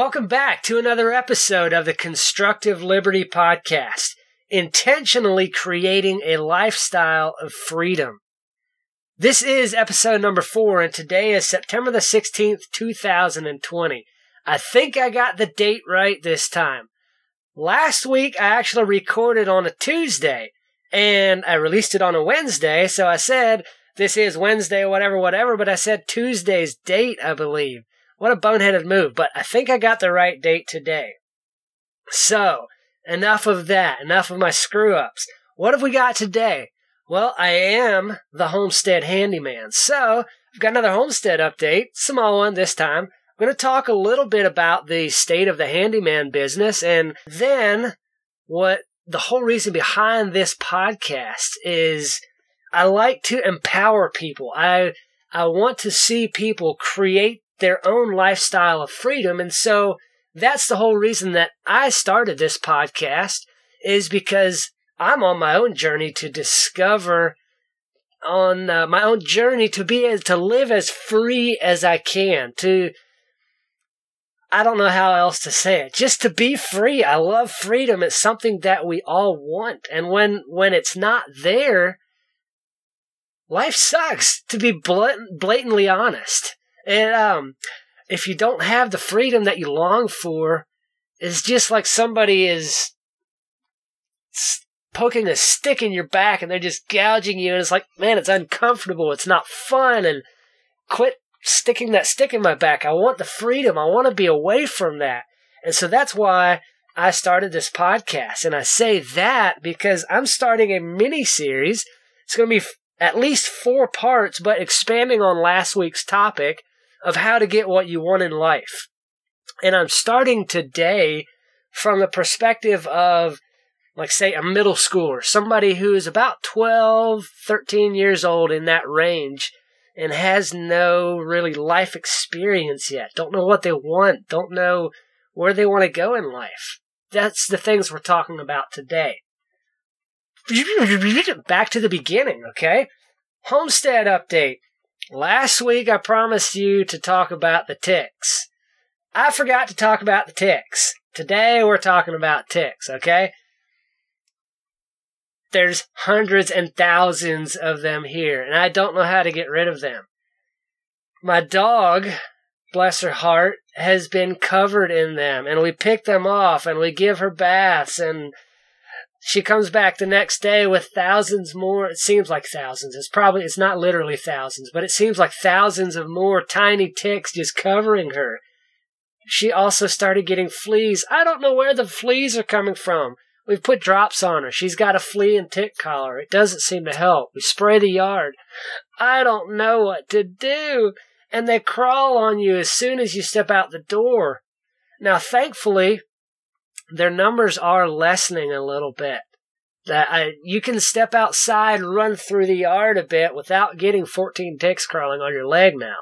Welcome back to another episode of the Constructive Liberty Podcast, intentionally creating a lifestyle of freedom. This is episode number four, and today is September the 16th, 2020. I think I got the date right this time. Last week, I actually recorded on a Tuesday, and I released it on a Wednesday, so I said this is Wednesday, whatever, whatever, but I said Tuesday's date, I believe. What a boneheaded move, but I think I got the right date today. So, enough of that, enough of my screw ups. What have we got today? Well, I am the homestead handyman. So, I've got another homestead update, small one this time. I'm going to talk a little bit about the state of the handyman business and then what the whole reason behind this podcast is I like to empower people. I I want to see people create their own lifestyle of freedom. And so that's the whole reason that I started this podcast is because I'm on my own journey to discover on uh, my own journey to be to live as free as I can to I don't know how else to say it. Just to be free. I love freedom. It's something that we all want. And when when it's not there, life sucks to be blunt, blatantly honest. And um, if you don't have the freedom that you long for, it's just like somebody is poking a stick in your back and they're just gouging you. And it's like, man, it's uncomfortable. It's not fun. And quit sticking that stick in my back. I want the freedom. I want to be away from that. And so that's why I started this podcast. And I say that because I'm starting a mini series. It's going to be at least four parts, but expanding on last week's topic of how to get what you want in life. And I'm starting today from the perspective of, like, say, a middle schooler, somebody who is about 12, 13 years old in that range and has no really life experience yet, don't know what they want, don't know where they want to go in life. That's the things we're talking about today. Back to the beginning, okay? Homestead update. Last week I promised you to talk about the ticks. I forgot to talk about the ticks. Today we're talking about ticks, okay? There's hundreds and thousands of them here, and I don't know how to get rid of them. My dog, bless her heart, has been covered in them, and we pick them off and we give her baths and she comes back the next day with thousands more. It seems like thousands. It's probably, it's not literally thousands, but it seems like thousands of more tiny ticks just covering her. She also started getting fleas. I don't know where the fleas are coming from. We've put drops on her. She's got a flea and tick collar. It doesn't seem to help. We spray the yard. I don't know what to do. And they crawl on you as soon as you step out the door. Now, thankfully, their numbers are lessening a little bit. That I, you can step outside, and run through the yard a bit without getting 14 ticks crawling on your leg now.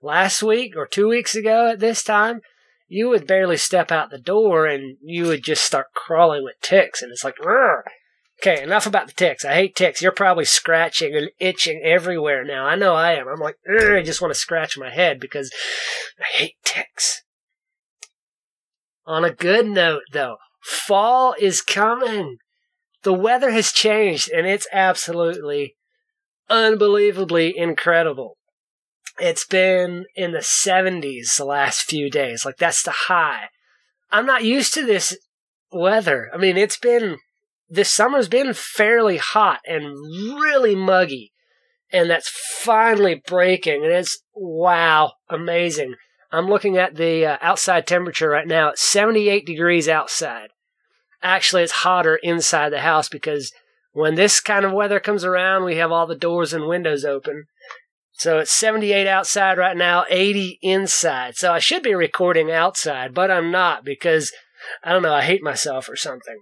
Last week or two weeks ago at this time, you would barely step out the door and you would just start crawling with ticks. And it's like, Rrr. okay, enough about the ticks. I hate ticks. You're probably scratching and itching everywhere now. I know I am. I'm like, I just want to scratch my head because I hate ticks. On a good note, though, fall is coming. The weather has changed and it's absolutely unbelievably incredible. It's been in the 70s the last few days. Like, that's the high. I'm not used to this weather. I mean, it's been, this summer's been fairly hot and really muggy. And that's finally breaking. And it's, wow, amazing. I'm looking at the uh, outside temperature right now. It's 78 degrees outside. Actually, it's hotter inside the house because when this kind of weather comes around, we have all the doors and windows open. So it's 78 outside right now, 80 inside. So I should be recording outside, but I'm not because I don't know, I hate myself or something.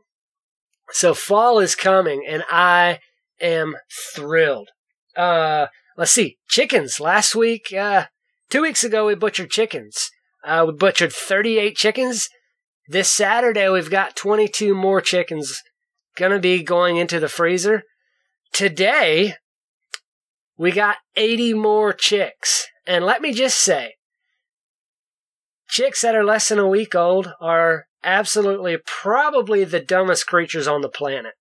So fall is coming and I am thrilled. Uh, let's see, chickens. Last week, uh, Two weeks ago, we butchered chickens. Uh, we butchered 38 chickens. This Saturday, we've got 22 more chickens gonna be going into the freezer. Today, we got 80 more chicks. And let me just say, chicks that are less than a week old are absolutely probably the dumbest creatures on the planet.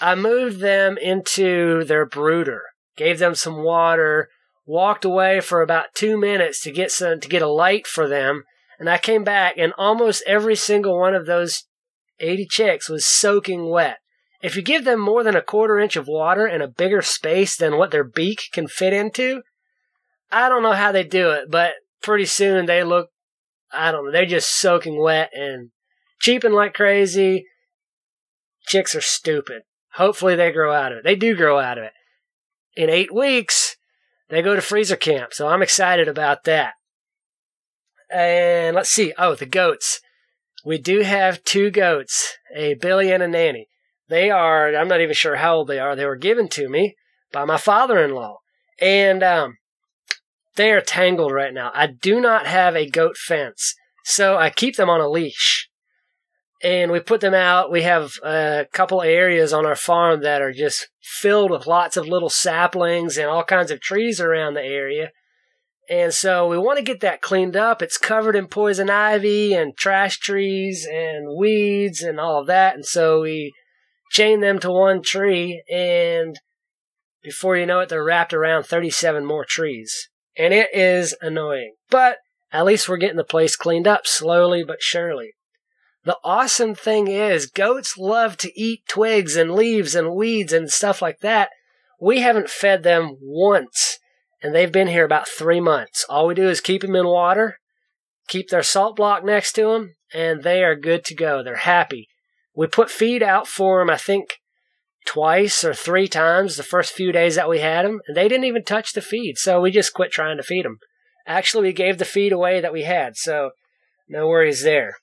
I moved them into their brooder, gave them some water, walked away for about two minutes to get some to get a light for them, and I came back and almost every single one of those 80 chicks was soaking wet. If you give them more than a quarter inch of water in a bigger space than what their beak can fit into, I don't know how they do it, but pretty soon they look, I don't know, they're just soaking wet and cheeping like crazy. Chicks are stupid. Hopefully they grow out of it. They do grow out of it. In eight weeks, they go to freezer camp, so I'm excited about that. And let's see. Oh, the goats. We do have two goats, a Billy and a Nanny. They are, I'm not even sure how old they are. They were given to me by my father in law. And um, they are tangled right now. I do not have a goat fence, so I keep them on a leash. And we put them out. We have a couple areas on our farm that are just filled with lots of little saplings and all kinds of trees around the area. And so we want to get that cleaned up. It's covered in poison ivy and trash trees and weeds and all of that. And so we chain them to one tree and before you know it, they're wrapped around 37 more trees. And it is annoying. But at least we're getting the place cleaned up slowly but surely. The awesome thing is, goats love to eat twigs and leaves and weeds and stuff like that. We haven't fed them once and they've been here about three months. All we do is keep them in water, keep their salt block next to them, and they are good to go. They're happy. We put feed out for them, I think, twice or three times the first few days that we had them, and they didn't even touch the feed, so we just quit trying to feed them. Actually, we gave the feed away that we had, so no worries there.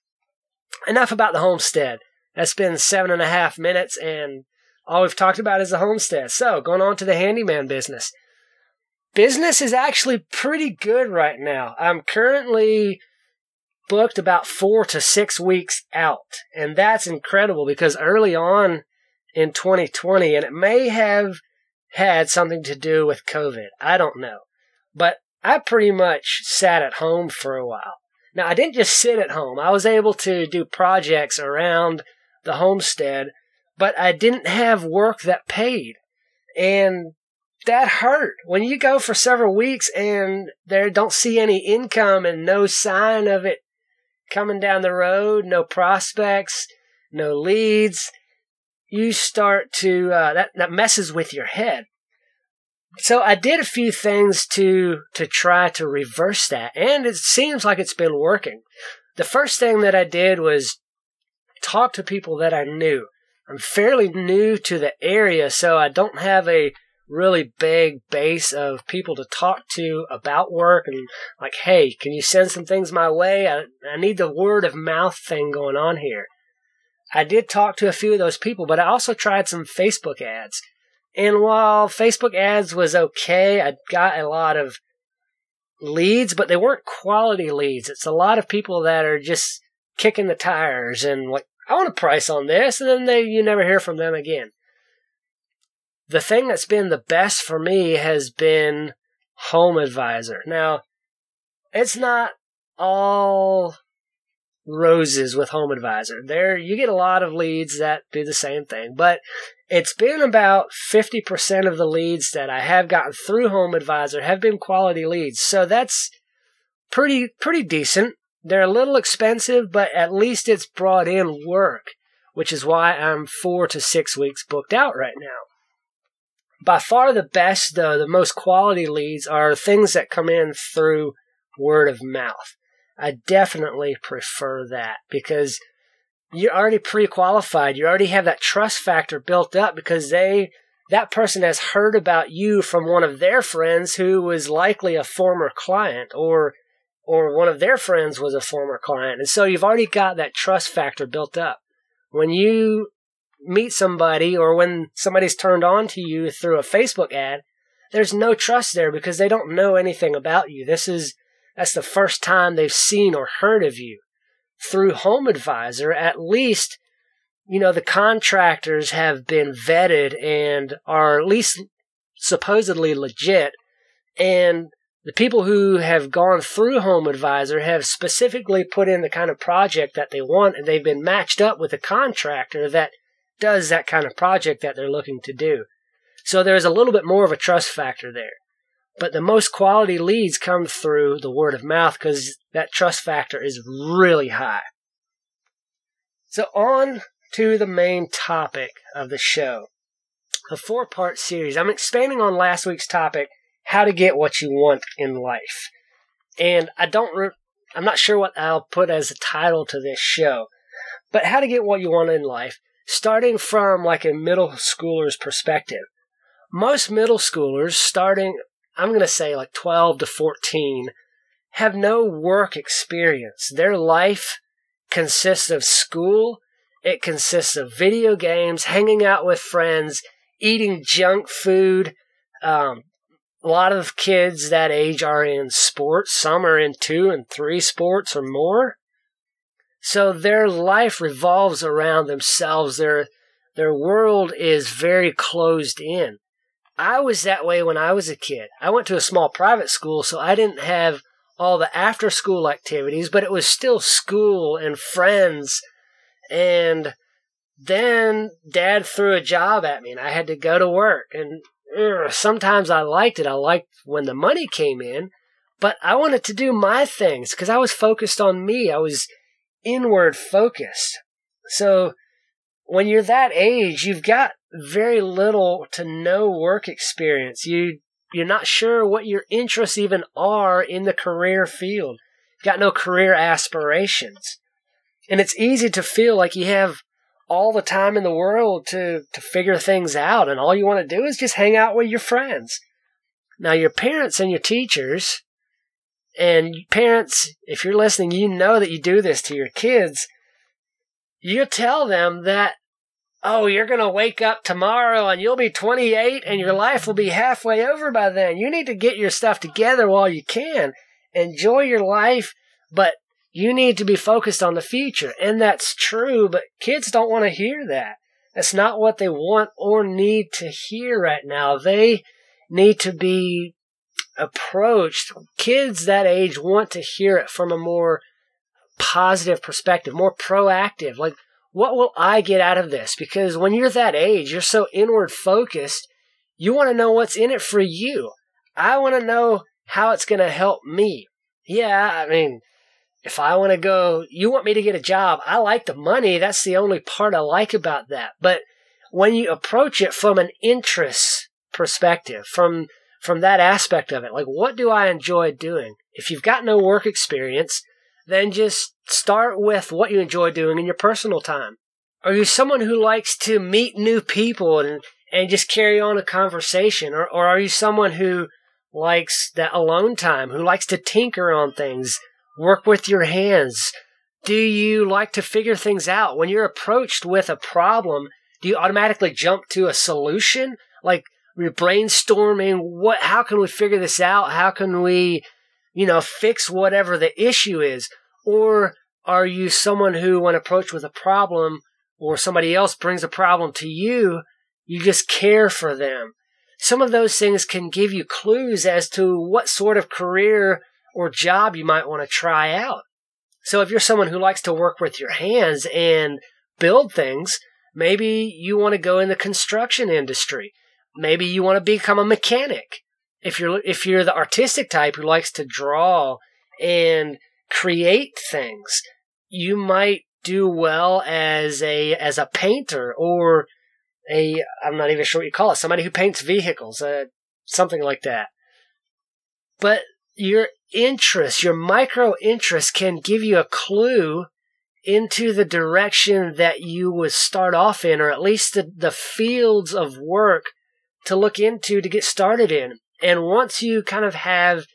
Enough about the homestead. That's been seven and a half minutes, and all we've talked about is the homestead. So, going on to the handyman business business is actually pretty good right now. I'm currently booked about four to six weeks out. And that's incredible because early on in 2020, and it may have had something to do with COVID. I don't know. But I pretty much sat at home for a while. Now, I didn't just sit at home. I was able to do projects around the homestead, but I didn't have work that paid. And that hurt when you go for several weeks and there don't see any income and no sign of it coming down the road, no prospects, no leads. You start to uh, that that messes with your head. So I did a few things to to try to reverse that, and it seems like it's been working. The first thing that I did was talk to people that I knew. I'm fairly new to the area, so I don't have a really big base of people to talk to about work and like, hey, can you send some things my way? I, I need the word of mouth thing going on here. I did talk to a few of those people, but I also tried some Facebook ads. And while Facebook ads was okay, I got a lot of leads, but they weren't quality leads. It's a lot of people that are just kicking the tires and like, I want a price on this, and then they you never hear from them again the thing that's been the best for me has been Home Advisor. Now, it's not all roses with Home Advisor. There, you get a lot of leads that do the same thing, but it's been about 50% of the leads that I have gotten through Home Advisor have been quality leads. So that's pretty, pretty decent. They're a little expensive, but at least it's brought in work, which is why I'm four to six weeks booked out right now by far the best, though, the most quality leads are things that come in through word of mouth. I definitely prefer that because you're already pre-qualified. You already have that trust factor built up because they that person has heard about you from one of their friends who was likely a former client or or one of their friends was a former client. And so you've already got that trust factor built up. When you meet somebody or when somebody's turned on to you through a Facebook ad, there's no trust there because they don't know anything about you. This is that's the first time they've seen or heard of you. Through Home Advisor, at least you know the contractors have been vetted and are at least supposedly legit and the people who have gone through Home Advisor have specifically put in the kind of project that they want, and they've been matched up with a contractor that does that kind of project that they're looking to do. So there's a little bit more of a trust factor there. But the most quality leads come through the word of mouth because that trust factor is really high. So on to the main topic of the show. A four part series. I'm expanding on last week's topic, how to get what you want in life. And I don't, re- I'm not sure what I'll put as a title to this show, but how to get what you want in life, starting from like a middle schooler's perspective. Most middle schoolers starting I'm going to say like 12 to 14, have no work experience. Their life consists of school, it consists of video games, hanging out with friends, eating junk food. Um, a lot of kids that age are in sports. Some are in two and three sports or more. So their life revolves around themselves. Their their world is very closed in. I was that way when I was a kid. I went to a small private school, so I didn't have all the after school activities, but it was still school and friends. And then dad threw a job at me and I had to go to work. And ugh, sometimes I liked it. I liked when the money came in, but I wanted to do my things because I was focused on me. I was inward focused. So when you're that age, you've got very little to no work experience. You you're not sure what your interests even are in the career field. You've got no career aspirations. And it's easy to feel like you have all the time in the world to, to figure things out, and all you want to do is just hang out with your friends. Now, your parents and your teachers, and parents, if you're listening, you know that you do this to your kids. You tell them that oh, you're going to wake up tomorrow and you'll be 28 and your life will be halfway over by then. You need to get your stuff together while you can. Enjoy your life, but you need to be focused on the future. And that's true, but kids don't want to hear that. That's not what they want or need to hear right now. They need to be approached. Kids that age want to hear it from a more positive perspective, more proactive. Like, what will I get out of this? Because when you're that age, you're so inward focused, you want to know what's in it for you. I want to know how it's going to help me. Yeah, I mean, if I want to go, you want me to get a job. I like the money. That's the only part I like about that. But when you approach it from an interest perspective, from from that aspect of it, like what do I enjoy doing? If you've got no work experience, then just start with what you enjoy doing in your personal time. Are you someone who likes to meet new people and, and just carry on a conversation? Or, or are you someone who likes that alone time, who likes to tinker on things, work with your hands? Do you like to figure things out? When you're approached with a problem, do you automatically jump to a solution? Like you're brainstorming, what, how can we figure this out? How can we you know, fix whatever the issue is? Or are you someone who, when approached with a problem or somebody else brings a problem to you, you just care for them? Some of those things can give you clues as to what sort of career or job you might want to try out. So if you're someone who likes to work with your hands and build things, maybe you want to go in the construction industry. Maybe you want to become a mechanic if you're if you're the artistic type who likes to draw and create things, you might do well as a as a painter or a I'm not even sure what you call it somebody who paints vehicles, uh, something like that. But your interest, your micro interest, can give you a clue into the direction that you would start off in, or at least the, the fields of work to look into to get started in. And once you kind of have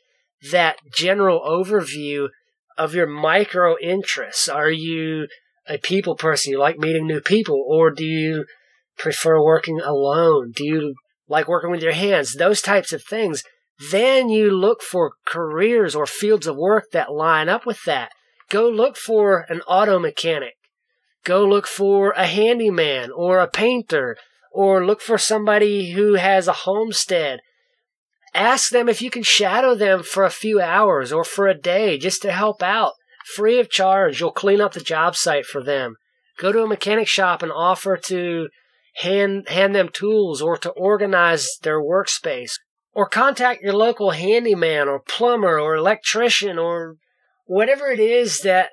that general overview of your micro interests, are you a people person? You like meeting new people, or do you prefer working alone? Do you like working with your hands? Those types of things. Then you look for careers or fields of work that line up with that. Go look for an auto mechanic. Go look for a handyman or a painter or look for somebody who has a homestead Ask them if you can shadow them for a few hours or for a day just to help out. Free of charge. You'll clean up the job site for them. Go to a mechanic shop and offer to hand, hand them tools or to organize their workspace. Or contact your local handyman or plumber or electrician or whatever it is that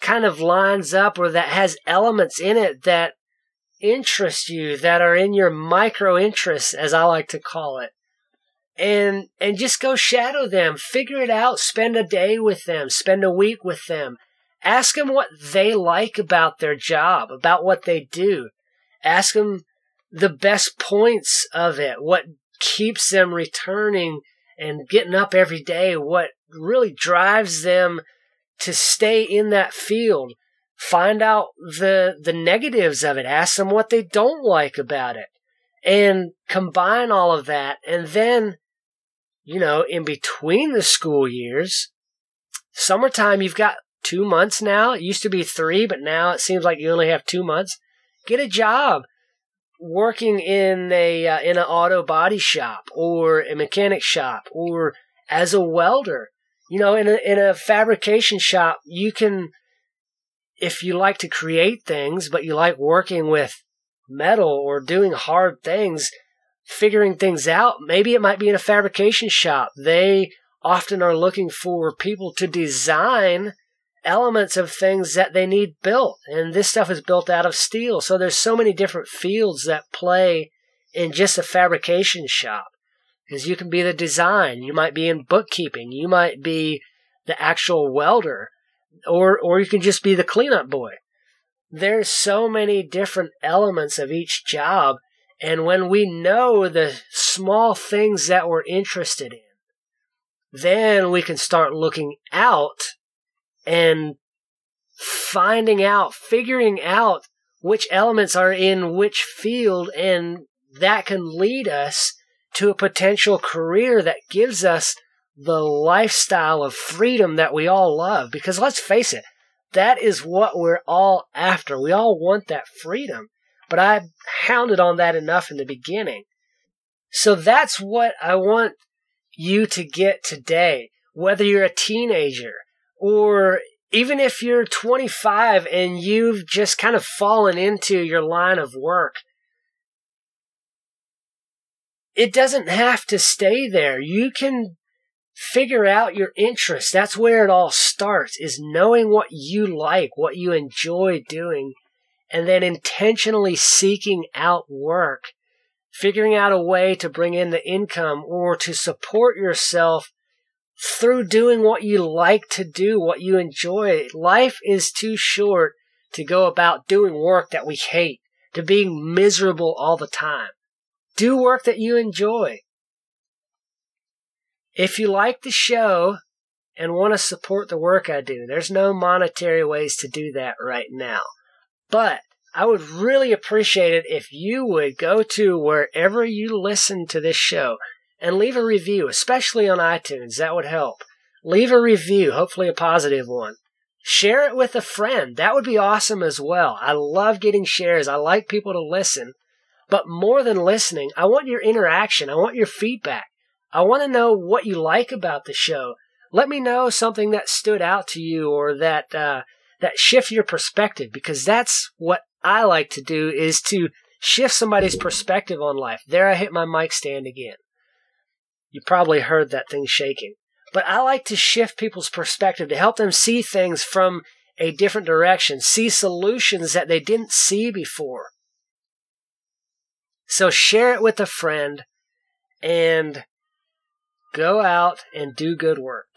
kind of lines up or that has elements in it that interest you, that are in your micro interests, as I like to call it. And, and just go shadow them, figure it out, spend a day with them, spend a week with them. Ask them what they like about their job, about what they do. Ask them the best points of it, what keeps them returning and getting up every day, what really drives them to stay in that field. Find out the the negatives of it. Ask them what they don't like about it. And combine all of that. And then, you know, in between the school years, summertime, you've got two months now. It used to be three, but now it seems like you only have two months. Get a job working in a uh, in an auto body shop or a mechanic shop or as a welder you know, in a, in a fabrication shop, you can, if you like to create things, but you like working with metal or doing hard things, figuring things out, maybe it might be in a fabrication shop. They often are looking for people to design elements of things that they need built. And this stuff is built out of steel. So there's so many different fields that play in just a fabrication shop because you can be the design. You might be in bookkeeping. You might be the actual welder, or or you can just be the cleanup boy. There's so many different elements of each job, and when we know the small things that we're interested in, then we can start looking out and finding out, figuring out which elements are in which field, and that can lead us to a potential career that gives us the lifestyle of freedom that we all love. Because let's face it, that is what we're all after. We all want that freedom. But I hounded on that enough in the beginning. So that's what I want you to get today. Whether you're a teenager or even if you're 25 and you've just kind of fallen into your line of work it doesn't have to stay there. You can figure out your interests. That's where it all starts is knowing what you like, what you enjoy doing, and then intentionally seeking out work, figuring out a way to bring in the income or to support yourself through doing what you like to do, what you enjoy. Life is too short to go about doing work that we hate, to being miserable all the time. Do work that you enjoy. If you like the show and want to support the work I do, there's no monetary ways to do that right now. But I would really appreciate it if you would go to wherever you listen to this show and leave a review, especially on iTunes. That would help. Leave a review, hopefully a positive one. Share it with a friend. That would be awesome as well. I love getting shares. I like people to listen. But more than listening, I want your interaction. I want your feedback. I want to know what you like about the show. Let me know something that stood out to you or that uh, that shift your perspective because that's what I like to do is to shift somebody's perspective on life. There I hit my mic stand again. You probably heard that thing shaking. But I like to shift people's perspective to help them see things from a different direction, see solutions that they didn't see before. So share it with a friend and go out and do good work.